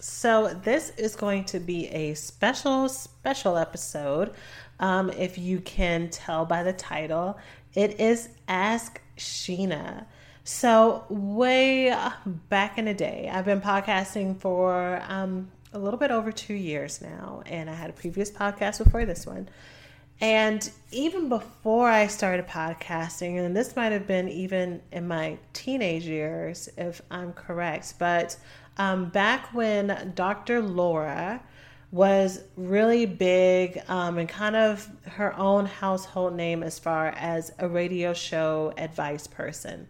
So, this is going to be a special, special episode. Um, if you can tell by the title, it is Ask Sheena. So, way back in the day, I've been podcasting for um, a little bit over two years now, and I had a previous podcast before this one. And even before I started podcasting, and this might have been even in my teenage years, if I'm correct, but um, back when Dr. Laura was really big um, and kind of her own household name as far as a radio show advice person.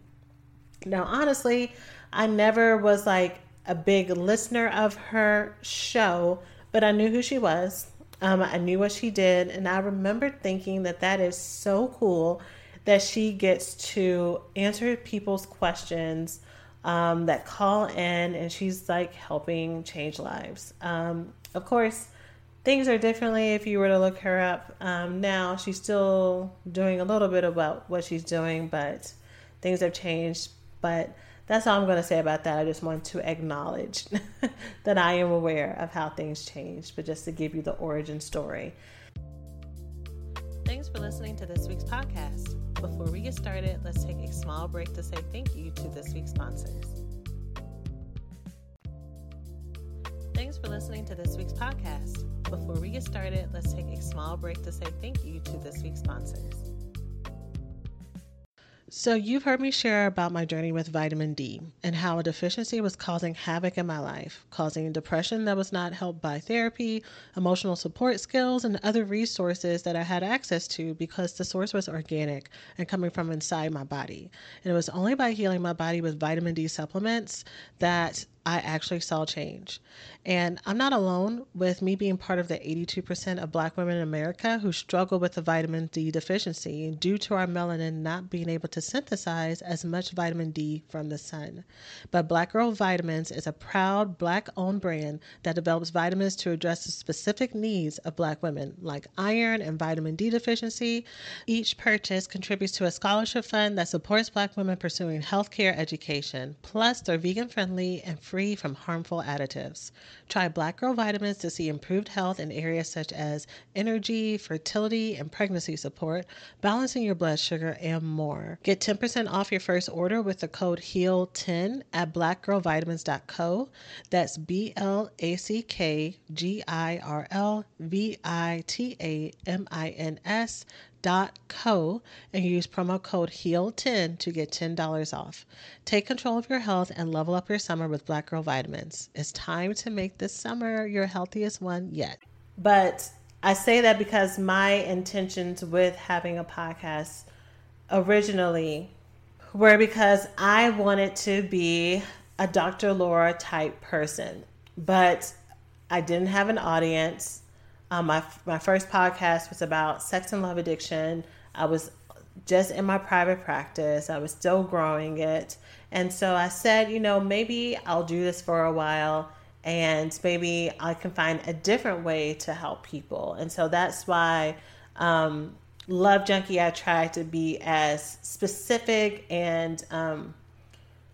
Now, honestly, I never was like a big listener of her show, but I knew who she was. Um, I knew what she did, and I remember thinking that that is so cool that she gets to answer people's questions um, that call in, and she's like helping change lives. Um, of course, things are differently if you were to look her up um, now. She's still doing a little bit about what she's doing, but things have changed but that's all I'm going to say about that. I just want to acknowledge that I am aware of how things changed, but just to give you the origin story. Thanks for listening to this week's podcast. Before we get started, let's take a small break to say thank you to this week's sponsors. Thanks for listening to this week's podcast. Before we get started, let's take a small break to say thank you to this week's sponsors. So, you've heard me share about my journey with vitamin D and how a deficiency was causing havoc in my life, causing depression that was not helped by therapy, emotional support skills, and other resources that I had access to because the source was organic and coming from inside my body. And it was only by healing my body with vitamin D supplements that I actually saw change. And I'm not alone with me being part of the 82% of black women in America who struggle with the vitamin D deficiency due to our melanin not being able to synthesize as much vitamin D from the sun. But Black Girl Vitamins is a proud black owned brand that develops vitamins to address the specific needs of black women, like iron and vitamin D deficiency. Each purchase contributes to a scholarship fund that supports black women pursuing healthcare education. Plus, they're vegan friendly and free from harmful additives. Try Black Girl Vitamins to see improved health in areas such as energy, fertility, and pregnancy support, balancing your blood sugar, and more. Get 10% off your first order with the code HEAL10 at blackgirlvitamins.co. That's B L A C K G I R L V I T A M I N S co and use promo code HEAL10 to get $10 off. Take control of your health and level up your summer with Black Girl Vitamins. It's time to make this summer your healthiest one yet. But I say that because my intentions with having a podcast originally were because I wanted to be a Dr. Laura type person, but I didn't have an audience. Um, my my first podcast was about sex and love addiction. I was just in my private practice. I was still growing it, and so I said, you know, maybe I'll do this for a while, and maybe I can find a different way to help people. And so that's why. Um, Love Junkie, I tried to be as specific and um,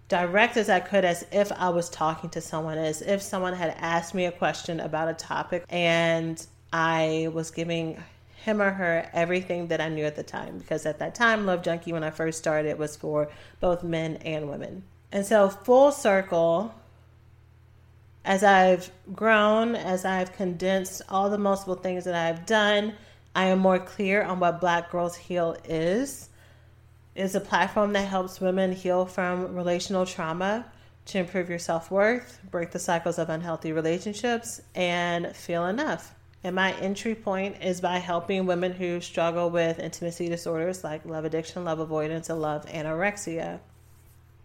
direct as I could as if I was talking to someone, as if someone had asked me a question about a topic and I was giving him or her everything that I knew at the time because at that time, Love Junkie, when I first started, was for both men and women. And so, full circle, as I've grown, as I've condensed all the multiple things that I've done, I am more clear on what Black Girls Heal is. It's a platform that helps women heal from relational trauma to improve your self worth, break the cycles of unhealthy relationships, and feel enough. And my entry point is by helping women who struggle with intimacy disorders like love addiction, love avoidance, and love anorexia.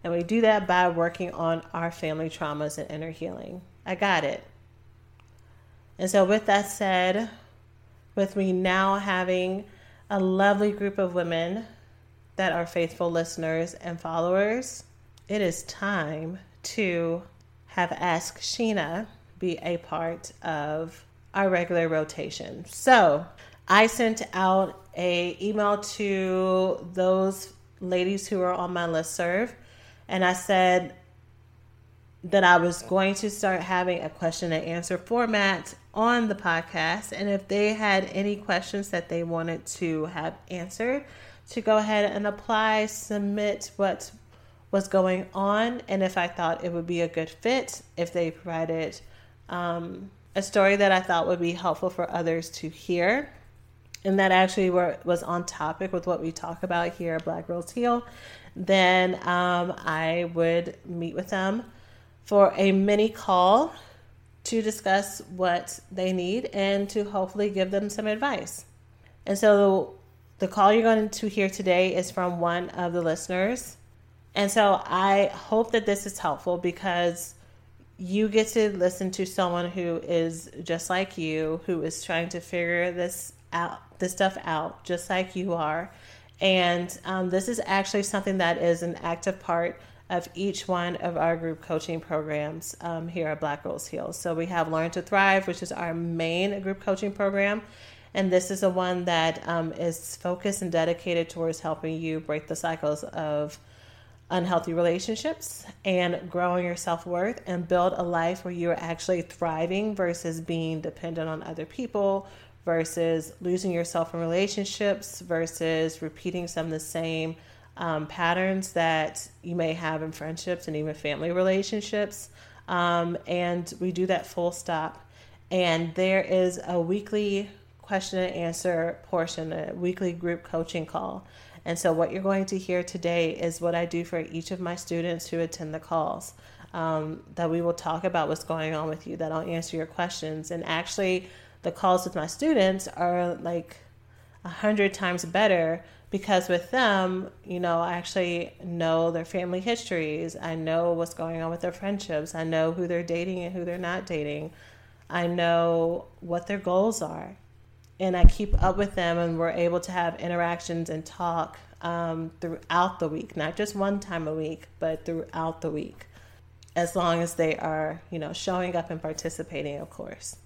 And we do that by working on our family traumas and inner healing. I got it. And so, with that said, with me now having a lovely group of women that are faithful listeners and followers, it is time to have Ask Sheena be a part of our regular rotation. So I sent out a email to those ladies who are on my list serve, and I said that I was going to start having a question and answer format on the podcast, and if they had any questions that they wanted to have answered, to go ahead and apply, submit what was going on, and if I thought it would be a good fit, if they provided um, a story that I thought would be helpful for others to hear, and that actually were, was on topic with what we talk about here at Black Girls Heal, then um, I would meet with them for a mini call to discuss what they need and to hopefully give them some advice. And so the call you're going to hear today is from one of the listeners. And so I hope that this is helpful because you get to listen to someone who is just like you, who is trying to figure this out, this stuff out, just like you are. And um, this is actually something that is an active part of each one of our group coaching programs um, here at Black Girls Heal. So we have Learn to Thrive, which is our main group coaching program. And this is the one that um, is focused and dedicated towards helping you break the cycles of unhealthy relationships and growing your self worth and build a life where you're actually thriving versus being dependent on other people versus losing yourself in relationships versus repeating some of the same um, patterns that you may have in friendships and even family relationships. Um, and we do that full stop. And there is a weekly question and answer portion, a weekly group coaching call. And so, what you're going to hear today is what I do for each of my students who attend the calls. Um, that we will talk about what's going on with you, that I'll answer your questions. And actually, the calls with my students are like a hundred times better because with them, you know, I actually know their family histories. I know what's going on with their friendships. I know who they're dating and who they're not dating. I know what their goals are and I keep up with them, and we're able to have interactions and talk um, throughout the week, not just one time a week, but throughout the week, as long as they are, you know, showing up and participating, of course.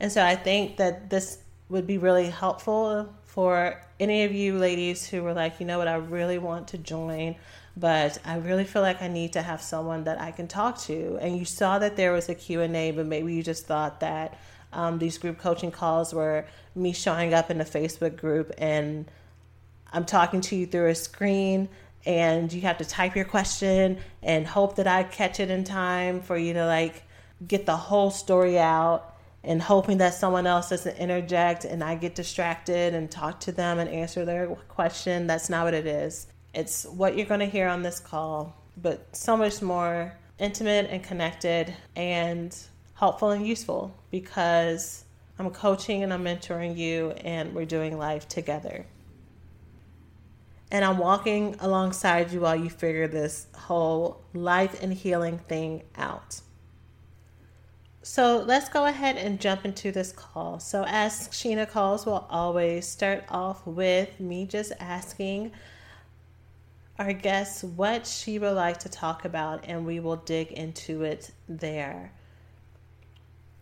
And so I think that this would be really helpful for any of you ladies who were like, you know what, I really want to join, but I really feel like I need to have someone that I can talk to. And you saw that there was a Q&A, but maybe you just thought that um, these group coaching calls were me showing up in a Facebook group and I'm talking to you through a screen and you have to type your question and hope that I catch it in time for you to like get the whole story out and hoping that someone else doesn't interject and I get distracted and talk to them and answer their question. That's not what it is. It's what you're going to hear on this call, but so much more intimate and connected and helpful and useful because I'm coaching and I'm mentoring you, and we're doing life together. And I'm walking alongside you while you figure this whole life and healing thing out. So let's go ahead and jump into this call. So, Ask Sheena calls we'll always start off with me just asking our guests what she would like to talk about, and we will dig into it there.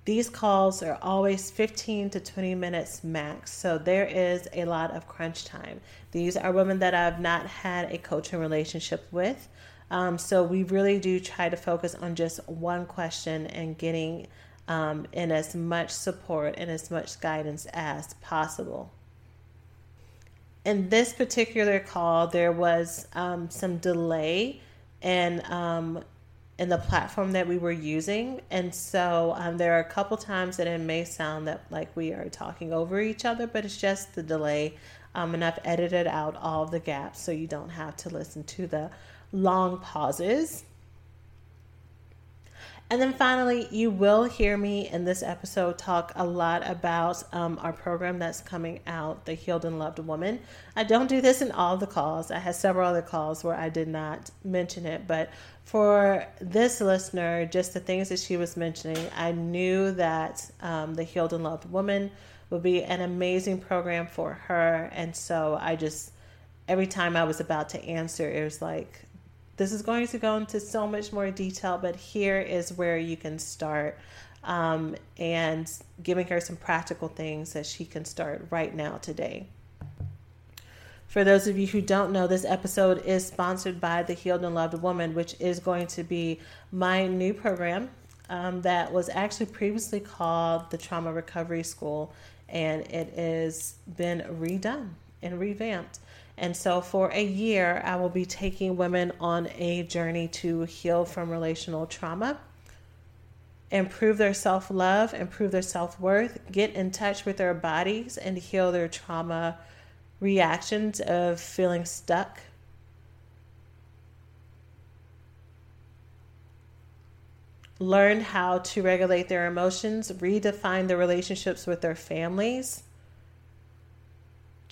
These calls are always 15 to 20 minutes max, so there is a lot of crunch time. These are women that I've not had a coaching relationship with, um, so we really do try to focus on just one question and getting um, in as much support and as much guidance as possible. In this particular call, there was um, some delay and in the platform that we were using. And so um, there are a couple times that it may sound that like we are talking over each other, but it's just the delay. Um, and I've edited out all the gaps so you don't have to listen to the long pauses. And then finally, you will hear me in this episode talk a lot about um, our program that's coming out, The Healed and Loved Woman. I don't do this in all the calls. I had several other calls where I did not mention it, but for this listener, just the things that she was mentioning, I knew that um, The Healed and Loved Woman would be an amazing program for her. And so I just, every time I was about to answer, it was like, this is going to go into so much more detail, but here is where you can start um, and giving her some practical things that she can start right now today. For those of you who don't know, this episode is sponsored by the Healed and Loved Woman, which is going to be my new program um, that was actually previously called the Trauma Recovery School, and it has been redone and revamped. And so, for a year, I will be taking women on a journey to heal from relational trauma, improve their self love, improve their self worth, get in touch with their bodies, and heal their trauma reactions of feeling stuck. Learn how to regulate their emotions, redefine their relationships with their families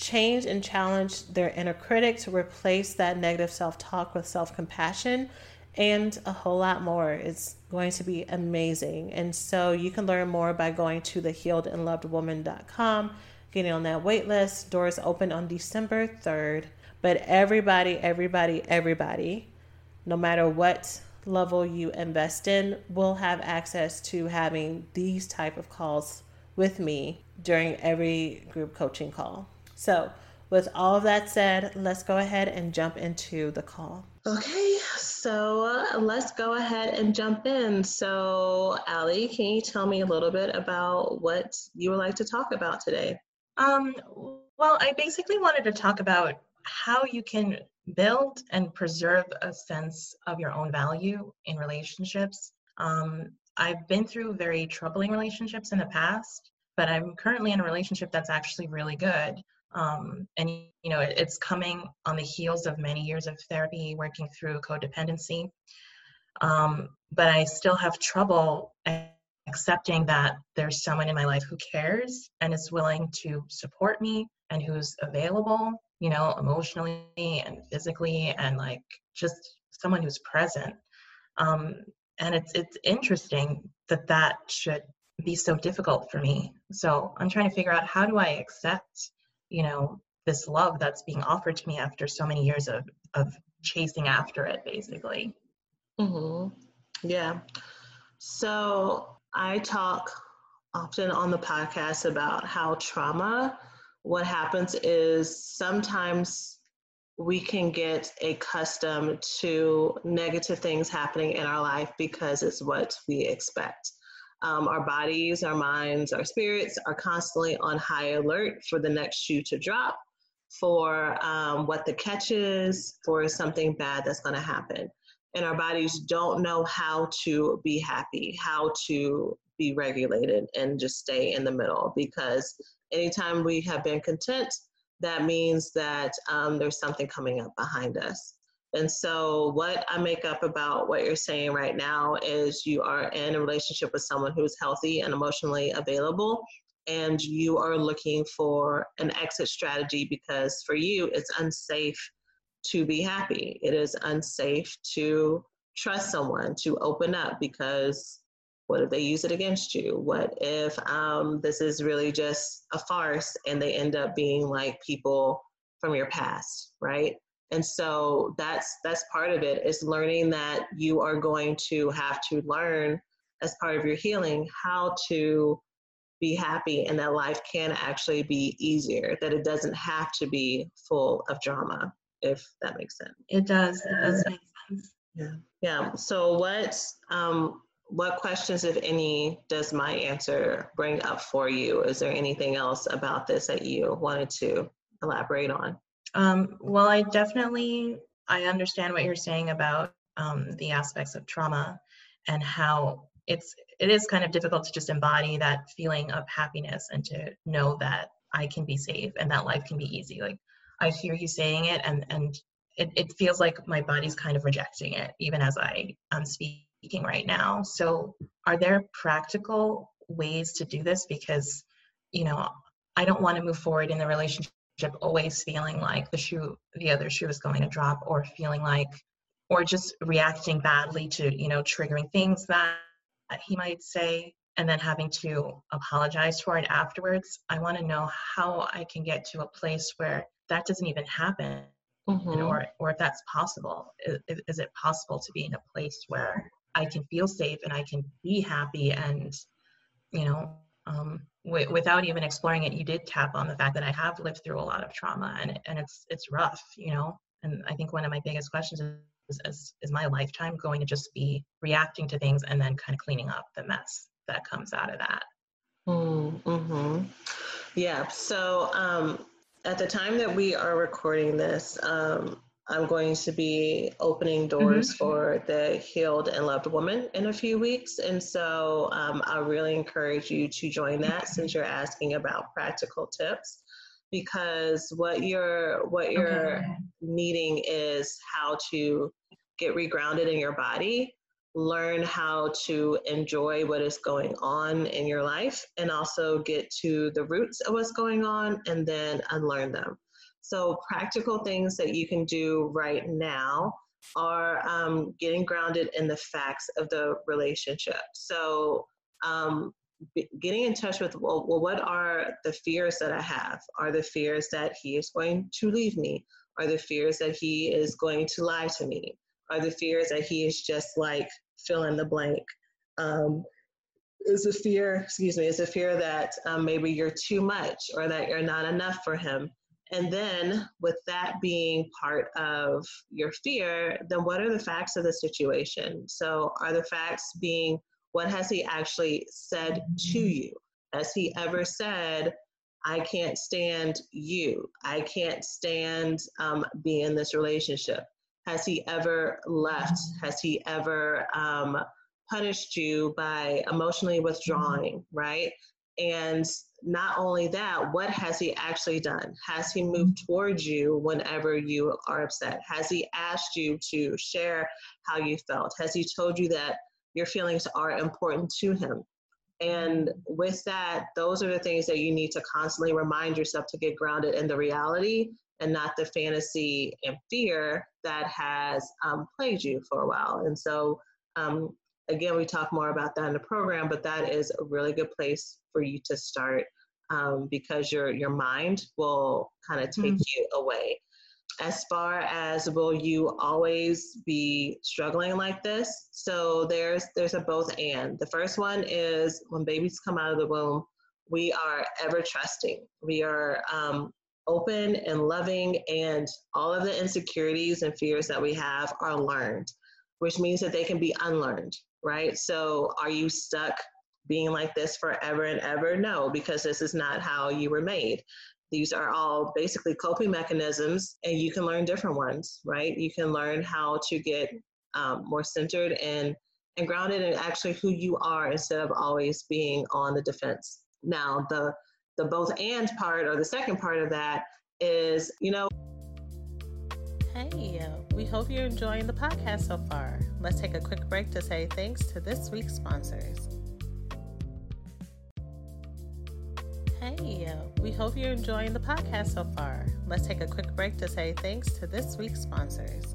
change and challenge their inner critic to replace that negative self talk with self compassion and a whole lot more. It's going to be amazing. And so you can learn more by going to the thehealedandlovedwoman.com, getting on that wait list. Doors open on December 3rd. But everybody, everybody, everybody, no matter what level you invest in, will have access to having these type of calls with me during every group coaching call. So, with all of that said, let's go ahead and jump into the call. Okay, so uh, let's go ahead and jump in. So, Ali, can you tell me a little bit about what you would like to talk about today? Um, well, I basically wanted to talk about how you can build and preserve a sense of your own value in relationships. Um, I've been through very troubling relationships in the past, but I'm currently in a relationship that's actually really good. Um, and you know it, it's coming on the heels of many years of therapy working through codependency. Um, but i still have trouble accepting that there's someone in my life who cares and is willing to support me and who's available you know emotionally and physically and like just someone who's present. Um, and it's it's interesting that that should be so difficult for me. So i'm trying to figure out how do i accept you know this love that's being offered to me after so many years of of chasing after it basically. Mm-hmm. yeah. So i talk often on the podcast about how trauma what happens is sometimes we can get accustomed to negative things happening in our life because it's what we expect um, our bodies, our minds, our spirits are constantly on high alert for the next shoe to drop, for um, what the catch is, for something bad that's going to happen. And our bodies don't know how to be happy, how to be regulated, and just stay in the middle. Because anytime we have been content, that means that um, there's something coming up behind us. And so, what I make up about what you're saying right now is you are in a relationship with someone who's healthy and emotionally available, and you are looking for an exit strategy because for you, it's unsafe to be happy. It is unsafe to trust someone, to open up because what if they use it against you? What if um, this is really just a farce and they end up being like people from your past, right? And so that's that's part of it is learning that you are going to have to learn as part of your healing how to be happy and that life can actually be easier that it doesn't have to be full of drama if that makes sense. It does it does make sense. Yeah. Yeah. So what um what questions if any does my answer bring up for you? Is there anything else about this that you wanted to elaborate on um, well, I definitely I understand what you're saying about um, the aspects of trauma and how it's it is kind of difficult to just embody that feeling of happiness and to know that I can be safe and that life can be easy. Like I hear you saying it and and it, it feels like my body's kind of rejecting it even as I am speaking right now. So are there practical ways to do this? Because, you know, I don't want to move forward in the relationship always feeling like the shoe the other shoe is going to drop or feeling like or just reacting badly to, you know, triggering things that he might say and then having to apologize for it afterwards. I want to know how I can get to a place where that doesn't even happen mm-hmm. or or if that's possible. Is, is it possible to be in a place where I can feel safe and I can be happy and you know um, w- without even exploring it, you did tap on the fact that I have lived through a lot of trauma and and it's it's rough, you know. And I think one of my biggest questions is is, is my lifetime going to just be reacting to things and then kind of cleaning up the mess that comes out of that? Mm-hmm. Yeah. So um, at the time that we are recording this, um, I'm going to be opening doors mm-hmm. for the healed and loved woman in a few weeks. And so um, I really encourage you to join that since you're asking about practical tips because what you're what you're okay. needing is how to get regrounded in your body learn how to enjoy what is going on in your life and also get to the roots of what's going on and then unlearn them. So, practical things that you can do right now are um, getting grounded in the facts of the relationship. So, um, getting in touch with well, well, what are the fears that I have? Are the fears that he is going to leave me? Are the fears that he is going to lie to me? Are the fears that he is just like fill in the blank. Um, is a fear, excuse me, is a fear that um, maybe you're too much or that you're not enough for him. And then, with that being part of your fear, then what are the facts of the situation? So, are the facts being what has he actually said to you? Has he ever said, I can't stand you? I can't stand um, being in this relationship? Has he ever left? Has he ever um, punished you by emotionally withdrawing, right? And not only that, what has he actually done? Has he moved towards you whenever you are upset? Has he asked you to share how you felt? Has he told you that your feelings are important to him? And with that, those are the things that you need to constantly remind yourself to get grounded in the reality and not the fantasy and fear that has um, plagued you for a while. And so, um, again, we talk more about that in the program, but that is a really good place for you to start um, because your your mind will kind of take mm-hmm. you away. As far as will you always be struggling like this? So there's there's a both and. The first one is when babies come out of the womb, we are ever trusting. We are um, open and loving, and all of the insecurities and fears that we have are learned, which means that they can be unlearned, right? So, are you stuck being like this forever and ever? No, because this is not how you were made. These are all basically coping mechanisms, and you can learn different ones, right? You can learn how to get um, more centered and and grounded in actually who you are instead of always being on the defense. Now, the the both and part or the second part of that is, you know. Hey, uh, we hope you're enjoying the podcast so far. Let's take a quick break to say thanks to this week's sponsors. Hey, uh, we hope you're enjoying the podcast so far. Let's take a quick break to say thanks to this week's sponsors.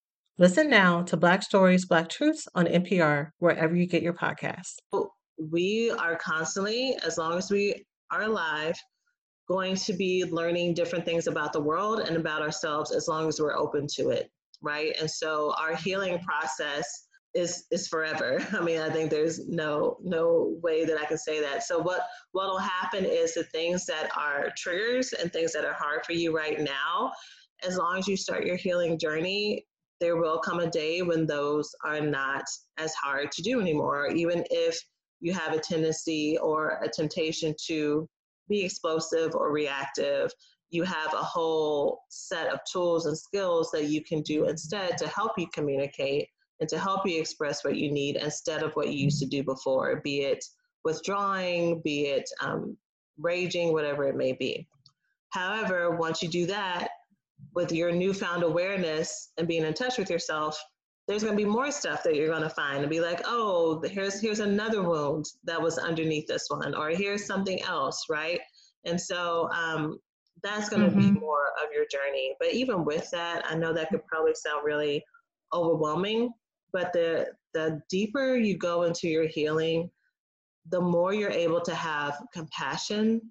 Listen now to Black Stories, Black Truths on NPR, wherever you get your podcasts. Oh, we are constantly, as long as we are alive, going to be learning different things about the world and about ourselves as long as we're open to it, right? And so our healing process is is forever. I mean, I think there's no no way that I can say that. So what what'll happen is the things that are triggers and things that are hard for you right now, as long as you start your healing journey, there will come a day when those are not as hard to do anymore. Even if you have a tendency or a temptation to be explosive or reactive, you have a whole set of tools and skills that you can do instead to help you communicate and to help you express what you need instead of what you used to do before, be it withdrawing, be it um, raging, whatever it may be. However, once you do that, with your newfound awareness and being in touch with yourself, there's going to be more stuff that you're going to find and be like, oh, here's here's another wound that was underneath this one, or here's something else, right? And so um, that's going to mm-hmm. be more of your journey. But even with that, I know that could probably sound really overwhelming but the the deeper you go into your healing the more you're able to have compassion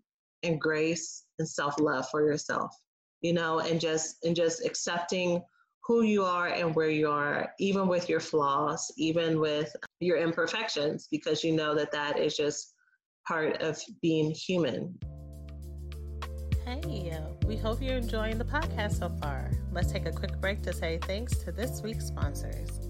and grace and self-love for yourself you know and just and just accepting who you are and where you are even with your flaws even with your imperfections because you know that that is just part of being human Hey, we hope you're enjoying the podcast so far. Let's take a quick break to say thanks to this week's sponsors.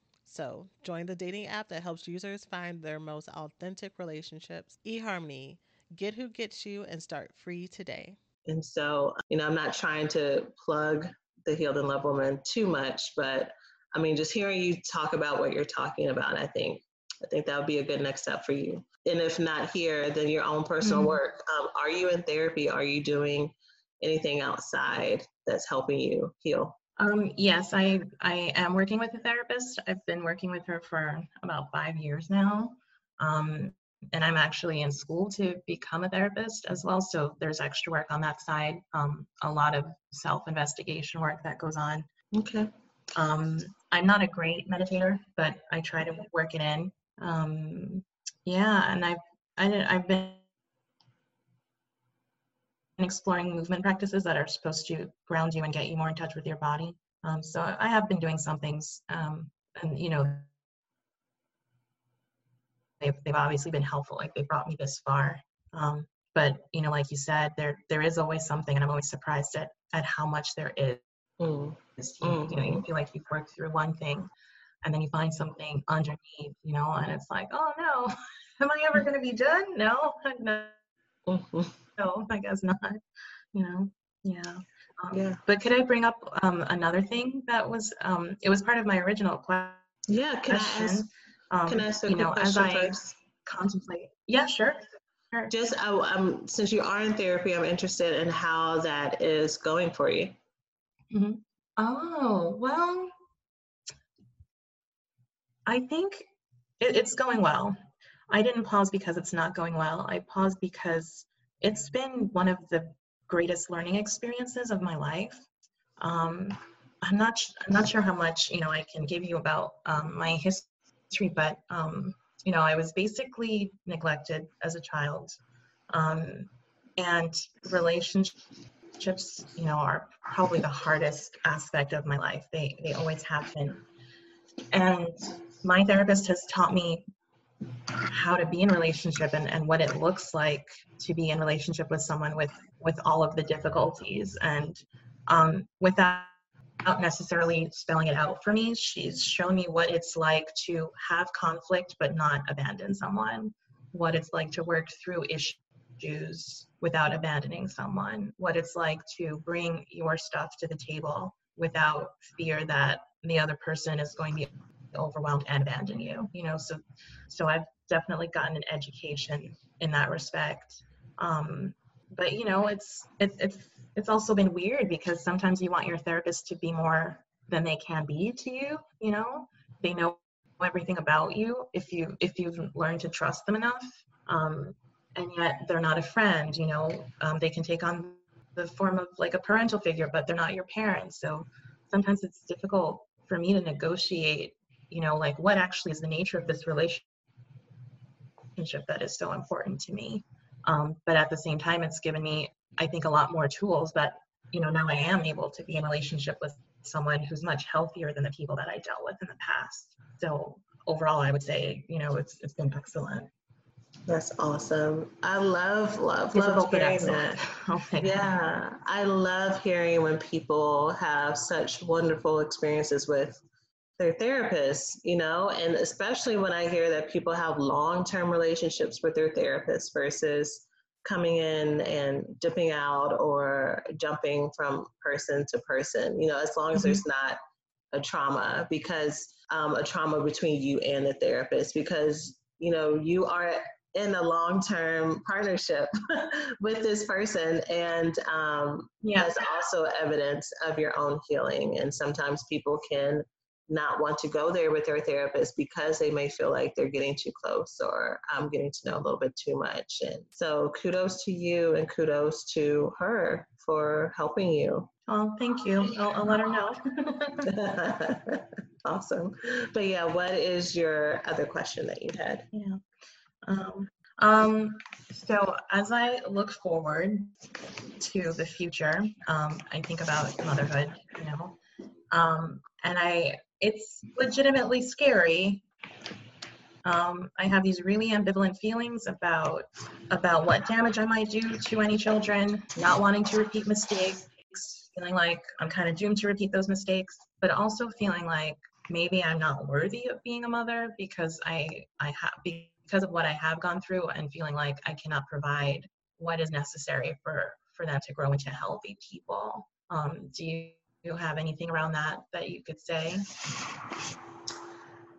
So, join the dating app that helps users find their most authentic relationships. eHarmony, get who gets you and start free today. And so, you know, I'm not trying to plug the Healed and Love Woman too much, but I mean, just hearing you talk about what you're talking about, I think, I think that would be a good next step for you. And if not here, then your own personal mm-hmm. work. Um, are you in therapy? Are you doing anything outside that's helping you heal? Um, yes, I, I am working with a therapist. I've been working with her for about five years now. Um, and I'm actually in school to become a therapist as well. So there's extra work on that side, um, a lot of self investigation work that goes on. Okay. Um, I'm not a great meditator, but I try to work it in. Um, yeah, and I've, I, have i have been exploring movement practices that are supposed to ground you and get you more in touch with your body. Um, so I have been doing some things, um, and you know, they've they've obviously been helpful. Like they brought me this far. Um, but you know, like you said, there there is always something, and I'm always surprised at at how much there is. Mm. You, mm-hmm. you know, you feel like you've worked through one thing, and then you find something underneath, you know, and it's like, oh no, am I ever going to be done? No, no. No, I guess not. You know, yeah. Um, yeah. But could I bring up um, another thing that was um, it was part of my original question? Yeah. Can I ask? Um, Can I ask a you know, as I first? contemplate. Yeah, sure. sure. Just I, um, since you are in therapy, I'm interested in how that is going for you. Mm-hmm. Oh well, I think it, it's going well. I didn't pause because it's not going well. I paused because it's been one of the greatest learning experiences of my life. Um, I'm not I'm not sure how much you know I can give you about um, my history, but um, you know I was basically neglected as a child, um, and relationships you know are probably the hardest aspect of my life. They they always have been, and my therapist has taught me how to be in relationship and, and what it looks like to be in relationship with someone with with all of the difficulties. And um, without necessarily spelling it out for me she's shown me what it's like to have conflict but not abandon someone what it's like to work through issues without abandoning someone what it's like to bring your stuff to the table without fear that the other person is going to be overwhelmed and abandon you you know so so i've definitely gotten an education in that respect. Um but you know it's it's it's it's also been weird because sometimes you want your therapist to be more than they can be to you you know? They know everything about you if you if you've learned to trust them enough um and yet they're not a friend you know? Um, they can take on the form of like a parental figure but they're not your parents so sometimes it's difficult for me to negotiate you know like what actually is the nature of this relationship that is so important to me? Um, but at the same time it's given me i think a lot more tools that you know now i am able to be in relationship with someone who's much healthier than the people that i dealt with in the past. So overall i would say you know it's it's been excellent. That's awesome. I love, love, love hearing that. Oh yeah, I love hearing when people have such wonderful experiences with their therapists, you know, and especially when I hear that people have long term relationships with their therapists versus coming in and dipping out or jumping from person to person, you know, as long as mm-hmm. there's not a trauma, because um, a trauma between you and the therapist, because, you know, you are in a long term partnership with this person and um, yeah. that's also evidence of your own healing and sometimes people can not want to go there with their therapist because they may feel like they're getting too close or I'm getting to know a little bit too much. And so kudos to you and kudos to her for helping you. Oh, thank you. I'll, I'll let her know. awesome. But yeah, what is your other question that you had? Yeah. Um, um, so as I look forward to the future, um, I think about motherhood, you know, um, and I it's legitimately scary. Um, I have these really ambivalent feelings about about what damage I might do to any children, not wanting to repeat mistakes, feeling like I'm kind of doomed to repeat those mistakes, but also feeling like maybe I'm not worthy of being a mother because I I have because of what I have gone through and feeling like I cannot provide what is necessary for for them to grow into healthy people. Um, do you you have anything around that that you could say?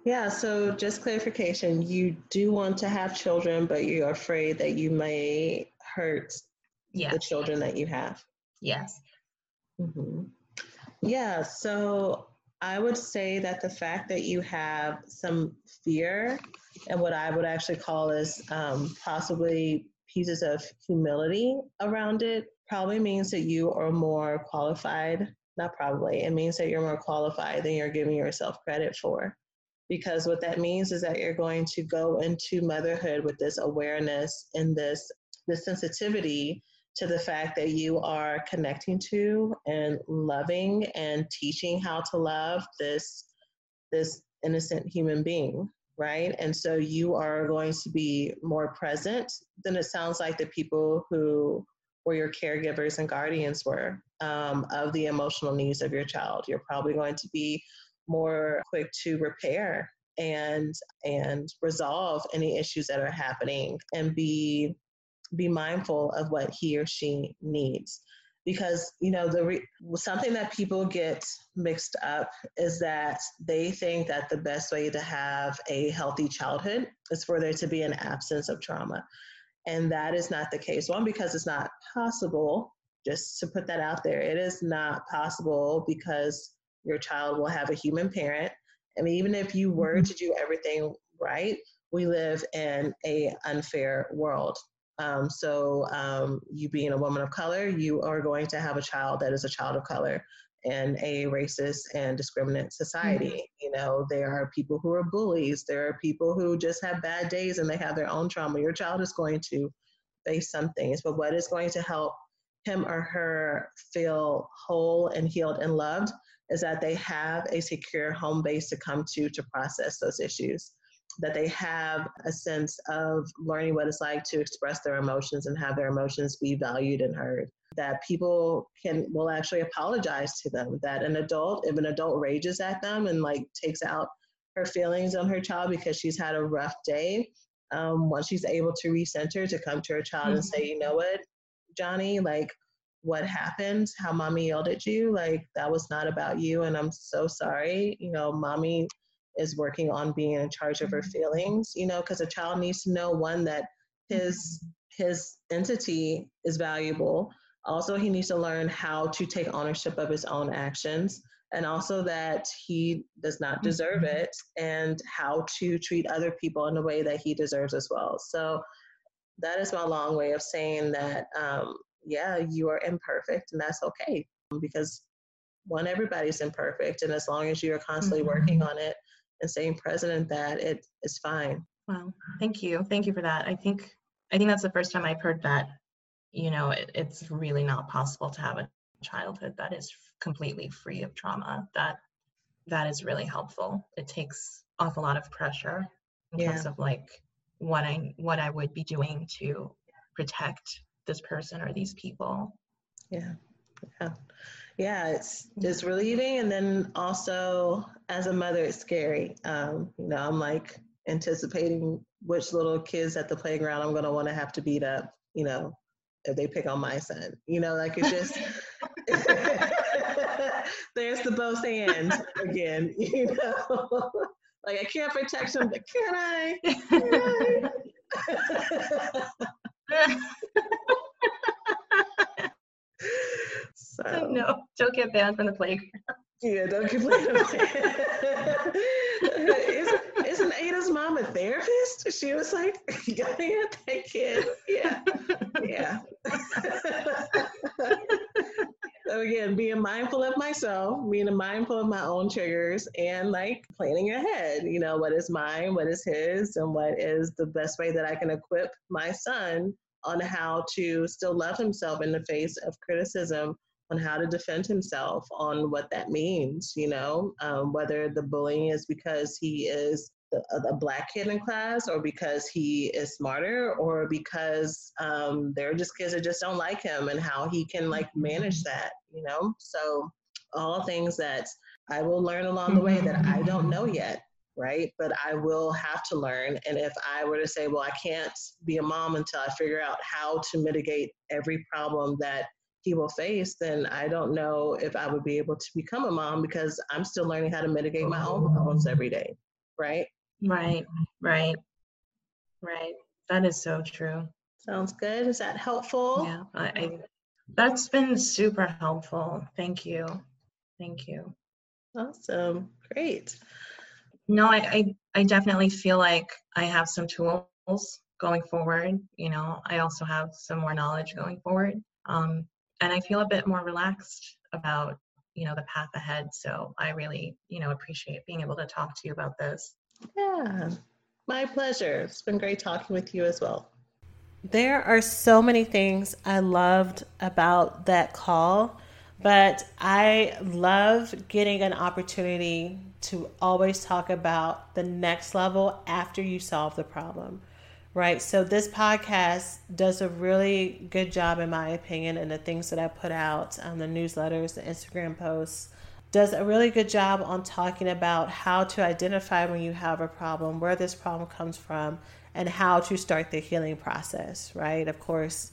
Yeah, so just clarification you do want to have children, but you're afraid that you may hurt yes. the children that you have. Yes. Mm-hmm. Yeah, so I would say that the fact that you have some fear and what I would actually call is um, possibly pieces of humility around it probably means that you are more qualified not probably. It means that you're more qualified than you're giving yourself credit for. Because what that means is that you're going to go into motherhood with this awareness and this this sensitivity to the fact that you are connecting to and loving and teaching how to love this this innocent human being right and so you are going to be more present than it sounds like the people who were your caregivers and guardians were um, of the emotional needs of your child. You're probably going to be more quick to repair and and resolve any issues that are happening and be be mindful of what he or she needs. because you know the re- something that people get mixed up is that they think that the best way to have a healthy childhood is for there to be an absence of trauma and that is not the case one because it's not possible just to put that out there it is not possible because your child will have a human parent i mean even if you were mm-hmm. to do everything right we live in a unfair world um, so, um, you being a woman of color, you are going to have a child that is a child of color in a racist and discriminant society. Mm-hmm. You know, there are people who are bullies, there are people who just have bad days and they have their own trauma. Your child is going to face some things, but what is going to help him or her feel whole and healed and loved is that they have a secure home base to come to to process those issues that they have a sense of learning what it's like to express their emotions and have their emotions be valued and heard that people can will actually apologize to them that an adult if an adult rages at them and like takes out her feelings on her child because she's had a rough day um, once she's able to recenter to come to her child mm-hmm. and say you know what johnny like what happened? How mommy yelled at you? Like that was not about you and i'm so sorry. You know mommy is working on being in charge of her mm-hmm. feelings you know because a child needs to know one that his his entity is valuable. Also he needs to learn how to take ownership of his own actions and also that he does not deserve mm-hmm. it and how to treat other people in a way that he deserves as well. So that is my long way of saying that um, yeah you are imperfect and that's okay because one everybody's imperfect and as long as you're constantly mm-hmm. working on it and staying present in that, it is fine. Wow, thank you, thank you for that. I think I think that's the first time I've heard that. You know, it, it's really not possible to have a childhood that is completely free of trauma. That that is really helpful. It takes off a lot of pressure in yeah. terms of like what I what I would be doing to protect this person or these people. Yeah. Yeah yeah, it's it's relieving, and then also as a mother, it's scary. Um, you know, I'm like anticipating which little kids at the playground I'm want to have to beat up. You know, if they pick on my son. You know, like it just. there's the both ends again. You know, like I can't protect him, but can I? Can I? So no, don't get banned from the playground. Yeah, don't get banned. isn't, isn't Ada's mom a therapist? She was like, you gotta get that kid. Yeah, yeah. Again, being mindful of myself, being mindful of my own triggers, and like planning ahead. You know, what is mine, what is his, and what is the best way that I can equip my son on how to still love himself in the face of criticism on how to defend himself, on what that means, you know, um, whether the bullying is because he is a, black kid in class or because he is smarter or because um, there are just kids that just don't like him and how he can like manage mm-hmm. that, you know? So all things that I will learn along the way that I don't know yet right? But I will have to learn. And if I were to say, well, I can't be a mom until I figure out how to mitigate every problem that he will face, then I don't know if I would be able to become a mom because I'm still learning how to mitigate my own problems every day, right? Right, right, right. That is so true. Sounds good. Is that helpful? Yeah, I, I that's been super helpful. Thank you. Thank you. Awesome. Great. No, I, I, I definitely feel like I have some tools going forward. You know, I also have some more knowledge going forward. Um, and I feel a bit more relaxed about you know the path ahead so i really you know appreciate being able to talk to you about this yeah. My pleasure. It's been great talking with you as well. There are so many things i loved about that call but i love getting an opportunity to always talk about the next level after you solve the problem right? So this podcast does a really good job, in my opinion, and the things that I put out on the newsletters, the Instagram posts, does a really good job on talking about how to identify when you have a problem, where this problem comes from, and how to start the healing process, right? Of course,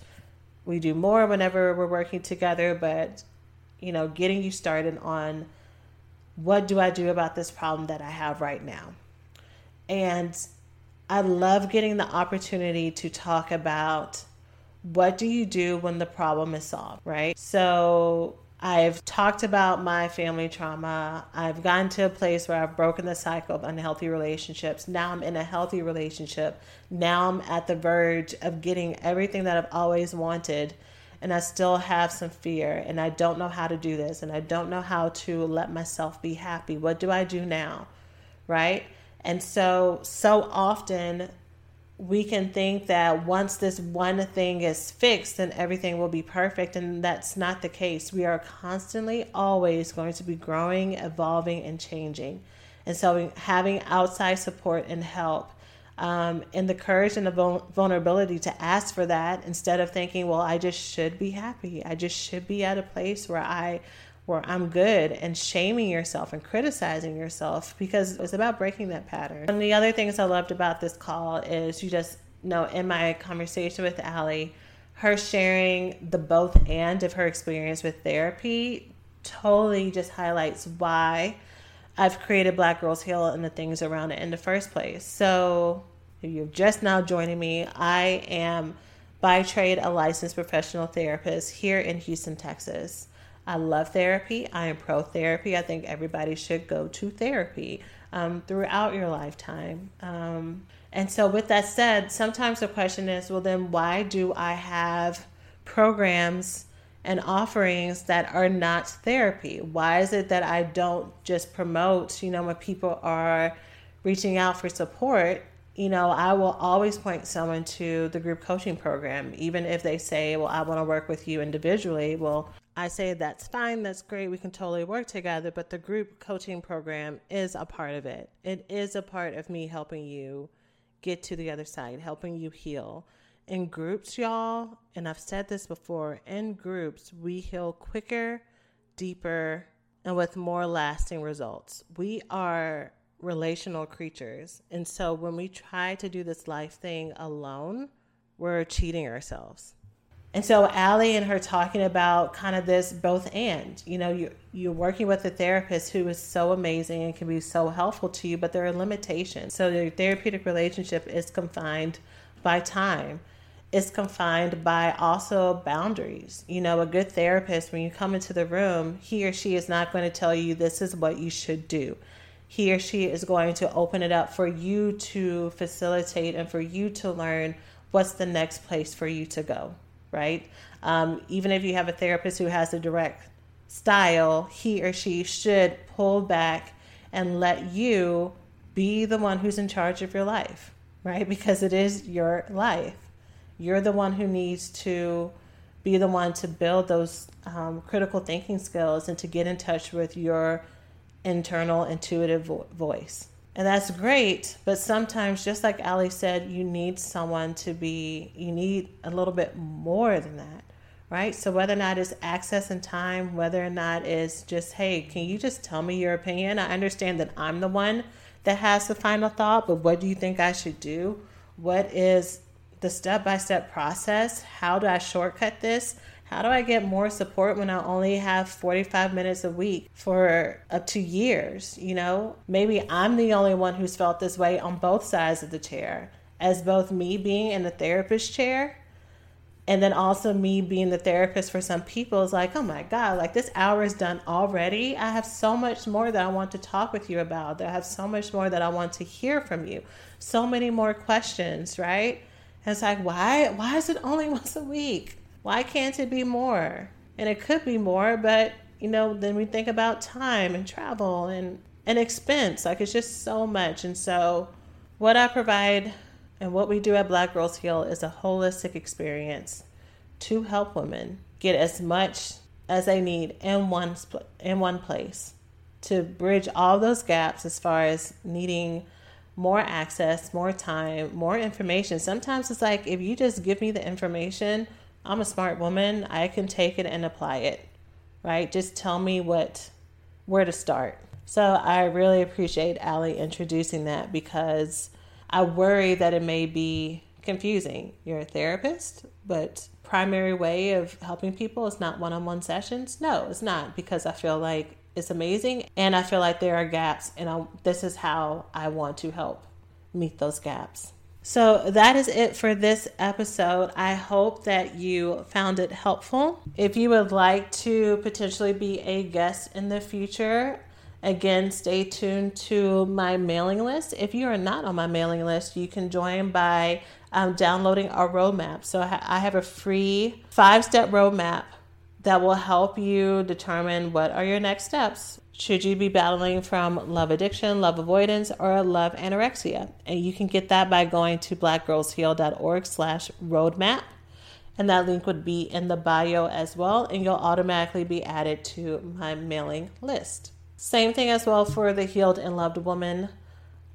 we do more whenever we're working together, but you know, getting you started on what do I do about this problem that I have right now. And I love getting the opportunity to talk about what do you do when the problem is solved, right? So I've talked about my family trauma. I've gotten to a place where I've broken the cycle of unhealthy relationships. Now I'm in a healthy relationship. Now I'm at the verge of getting everything that I've always wanted. And I still have some fear, and I don't know how to do this, and I don't know how to let myself be happy. What do I do now? Right? And so, so often we can think that once this one thing is fixed, then everything will be perfect. And that's not the case. We are constantly, always going to be growing, evolving, and changing. And so, having outside support and help, um, and the courage and the vulnerability to ask for that instead of thinking, well, I just should be happy. I just should be at a place where I where I'm good and shaming yourself and criticizing yourself because it's about breaking that pattern. And the other things I loved about this call is you just know in my conversation with Allie, her sharing the both and of her experience with therapy totally just highlights why I've created Black Girls Heal and the things around it in the first place. So if you're just now joining me, I am by trade a licensed professional therapist here in Houston, Texas. I love therapy. I am pro therapy. I think everybody should go to therapy um, throughout your lifetime. Um, and so, with that said, sometimes the question is well, then why do I have programs and offerings that are not therapy? Why is it that I don't just promote, you know, when people are reaching out for support? You know, I will always point someone to the group coaching program, even if they say, Well, I want to work with you individually. Well, I say that's fine, that's great, we can totally work together, but the group coaching program is a part of it. It is a part of me helping you get to the other side, helping you heal. In groups, y'all, and I've said this before, in groups, we heal quicker, deeper, and with more lasting results. We are relational creatures. And so when we try to do this life thing alone, we're cheating ourselves. And so Allie and her talking about kind of this both and, you know, you're, you're working with a therapist who is so amazing and can be so helpful to you, but there are limitations. So the therapeutic relationship is confined by time. It's confined by also boundaries. You know, a good therapist, when you come into the room, he or she is not going to tell you this is what you should do. He or she is going to open it up for you to facilitate and for you to learn what's the next place for you to go right? Um, even if you have a therapist who has a direct style, he or she should pull back and let you be the one who's in charge of your life, right? Because it is your life. You're the one who needs to be the one to build those um, critical thinking skills and to get in touch with your internal intuitive vo- voice. And that's great, but sometimes, just like Allie said, you need someone to be, you need a little bit more than that, right? So, whether or not it's access and time, whether or not it's just, hey, can you just tell me your opinion? I understand that I'm the one that has the final thought, but what do you think I should do? What is the step by step process? How do I shortcut this? How do I get more support when I only have 45 minutes a week for up to years? You know, maybe I'm the only one who's felt this way on both sides of the chair, as both me being in the therapist chair and then also me being the therapist for some people is like, oh my God, like this hour is done already. I have so much more that I want to talk with you about. I have so much more that I want to hear from you. So many more questions, right? And it's like, why why is it only once a week? Why can't it be more? And it could be more, but you know, then we think about time and travel and and expense. Like it's just so much. And so what I provide and what we do at Black Girls Heal is a holistic experience to help women get as much as they need in one in one place to bridge all those gaps as far as needing more access, more time, more information. Sometimes it's like if you just give me the information, I'm a smart woman. I can take it and apply it, right? Just tell me what, where to start. So I really appreciate Allie introducing that because I worry that it may be confusing. You're a therapist, but primary way of helping people. It's not one on one sessions. No, it's not because I feel like it's amazing and I feel like there are gaps, and I, this is how I want to help meet those gaps. So that is it for this episode. I hope that you found it helpful. If you would like to potentially be a guest in the future, again, stay tuned to my mailing list. If you are not on my mailing list, you can join by um, downloading our roadmap. So I have a free five step roadmap that will help you determine what are your next steps should you be battling from love addiction, love avoidance, or love anorexia. And you can get that by going to blackgirlsheal.org slash roadmap. And that link would be in the bio as well, and you'll automatically be added to my mailing list. Same thing as well for the Healed and Loved Woman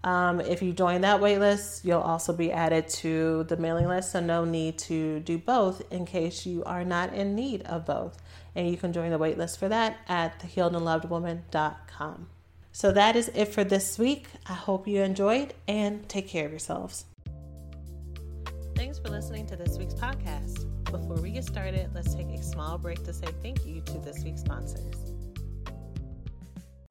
um, if you join that waitlist, you'll also be added to the mailing list. So, no need to do both in case you are not in need of both. And you can join the waitlist for that at thehealedandlovedwoman.com. So, that is it for this week. I hope you enjoyed and take care of yourselves. Thanks for listening to this week's podcast. Before we get started, let's take a small break to say thank you to this week's sponsors.